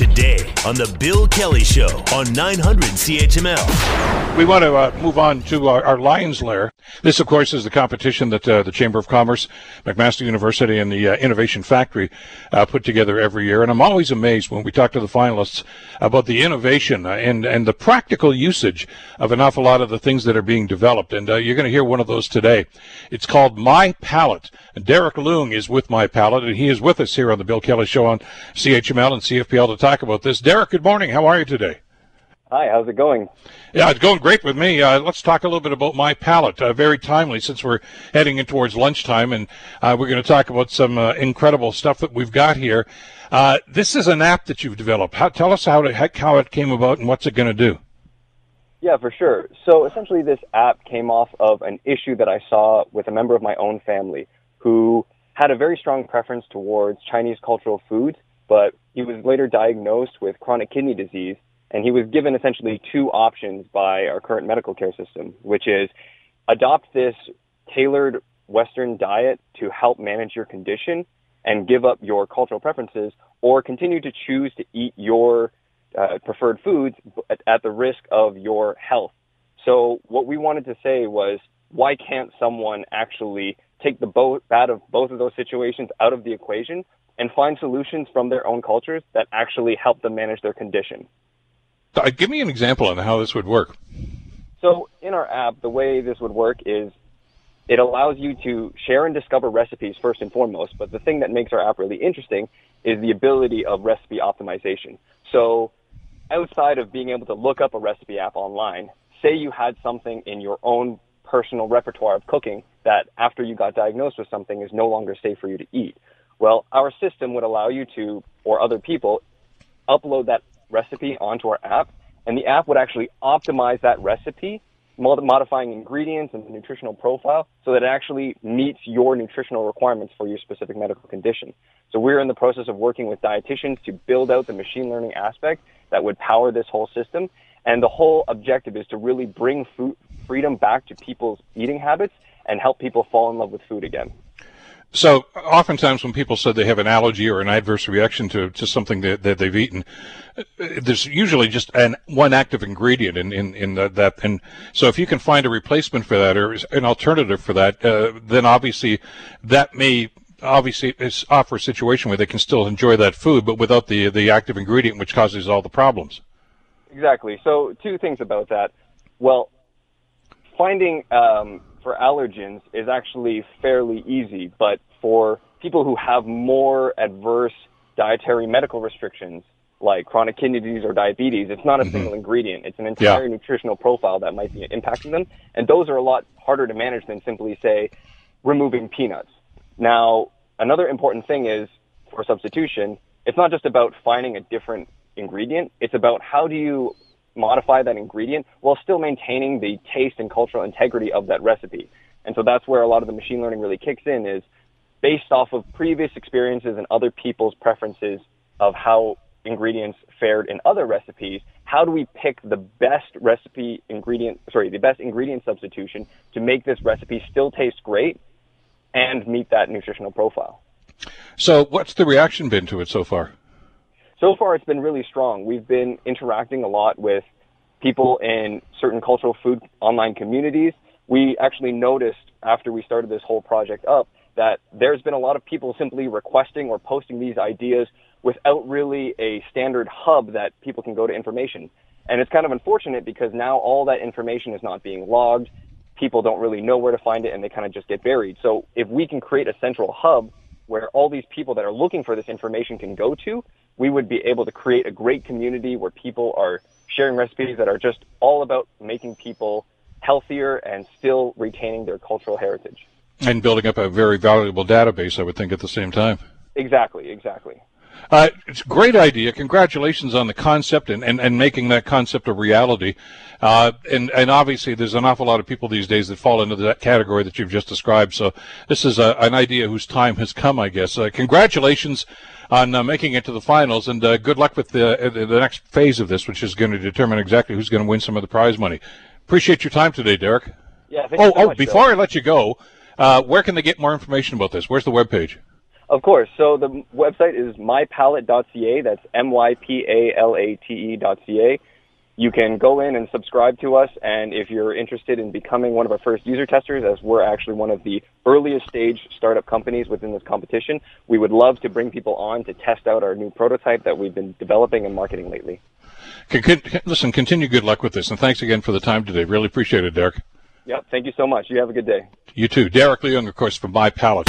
today on The Bill Kelly Show on 900 CHML. We want to uh, move on to our, our, Lions Lair. This, of course, is the competition that uh, the Chamber of Commerce, McMaster University, and the uh, Innovation Factory uh, put together every year. And I'm always amazed when we talk to the finalists about the innovation uh, and, and the practical usage of an awful lot of the things that are being developed. And uh, you're going to hear one of those today. It's called My. And Derek Leung is with My Palate, and he is with us here on the Bill Kelly Show on CHML and CFPL to talk about this. Derek, good morning. How are you today? Hi, how's it going? Yeah, it's going great with me. Uh, let's talk a little bit about my palate. Uh, very timely since we're heading in towards lunchtime, and uh, we're going to talk about some uh, incredible stuff that we've got here. Uh, this is an app that you've developed. How, tell us how, to, how it came about and what's it going to do. Yeah, for sure. So essentially, this app came off of an issue that I saw with a member of my own family who had a very strong preference towards Chinese cultural foods, but he was later diagnosed with chronic kidney disease and he was given essentially two options by our current medical care system, which is adopt this tailored Western diet to help manage your condition and give up your cultural preferences, or continue to choose to eat your uh, preferred foods at, at the risk of your health. So what we wanted to say was, why can't someone actually take the both bad of both of those situations out of the equation and find solutions from their own cultures that actually help them manage their condition? Uh, give me an example on how this would work. So in our app, the way this would work is it allows you to share and discover recipes first and foremost. But the thing that makes our app really interesting is the ability of recipe optimization. So outside of being able to look up a recipe app online, say you had something in your own personal repertoire of cooking that after you got diagnosed with something is no longer safe for you to eat. Well, our system would allow you to, or other people, upload that recipe onto our app, and the app would actually optimize that recipe, modifying ingredients and the nutritional profile so that it actually meets your nutritional requirements for your specific medical condition. So we're in the process of working with dietitians to build out the machine learning aspect that would power this whole system. And the whole objective is to really bring food freedom back to people's eating habits and help people fall in love with food again. So oftentimes when people said they have an allergy or an adverse reaction to, to something that, that they've eaten, uh, there's usually just an one active ingredient in, in, in the, that. And so if you can find a replacement for that or an alternative for that, uh, then obviously that may obviously offer a situation where they can still enjoy that food, but without the, the active ingredient which causes all the problems. Exactly. So two things about that. Well, finding um, for allergens is actually fairly easy, but for people who have more adverse dietary medical restrictions, like chronic kidney disease or diabetes, it's not a mm-hmm. single ingredient. It's an entire yeah. nutritional profile that might be impacting them. And those are a lot harder to manage than simply, say, removing peanuts. Now, another important thing is for substitution, it's not just about finding a different ingredient. It's about how do you modify that ingredient while still maintaining the taste and cultural integrity of that recipe. And so that's where a lot of the machine learning really kicks in is based off of previous experiences and other people's preferences of how ingredients fared in other recipes, how do we pick the best recipe ingredient, sorry, the best ingredient substitution to make this recipe still taste great and meet that nutritional profile? So what's the reaction been to it so far? So far it's been really strong. We've been interacting a lot with people in certain cultural food online communities. We actually noticed after we started this whole project up that there's been a lot of people simply requesting or posting these ideas without really a standard hub that people can go to information. And it's kind of unfortunate because now all that information is not being logged. People don't really know where to find it and they kind of just get buried. So if we can create a central hub where all these people that are looking for this information can go to, we would be able to create a great community where people are sharing recipes that are just all about making people healthier and still retaining their cultural heritage. And building up a very valuable database, I would think, at the same time. Exactly, exactly. Uh, it's a great idea. Congratulations on the concept and, and, and making that concept a reality. Uh, and, and obviously, there's an awful lot of people these days that fall into that category that you've just described. So this is a, an idea whose time has come, I guess. Uh, congratulations on uh, making it to the finals. And uh, good luck with the uh, the next phase of this, which is going to determine exactly who's going to win some of the prize money. Appreciate your time today, Derek. Yeah. oh, so oh! Much, before Bill. I let you go, uh, where can they get more information about this? Where's the webpage? Of course. So the website is mypalate.ca. That's M Y P A L A T E.ca. You can go in and subscribe to us, and if you're interested in becoming one of our first user testers, as we're actually one of the earliest stage startup companies within this competition, we would love to bring people on to test out our new prototype that we've been developing and marketing lately. Listen, continue good luck with this, and thanks again for the time today. Really appreciate it, Derek. Yep, thank you so much. You have a good day. You too. Derek Leung, of course, from My Palate.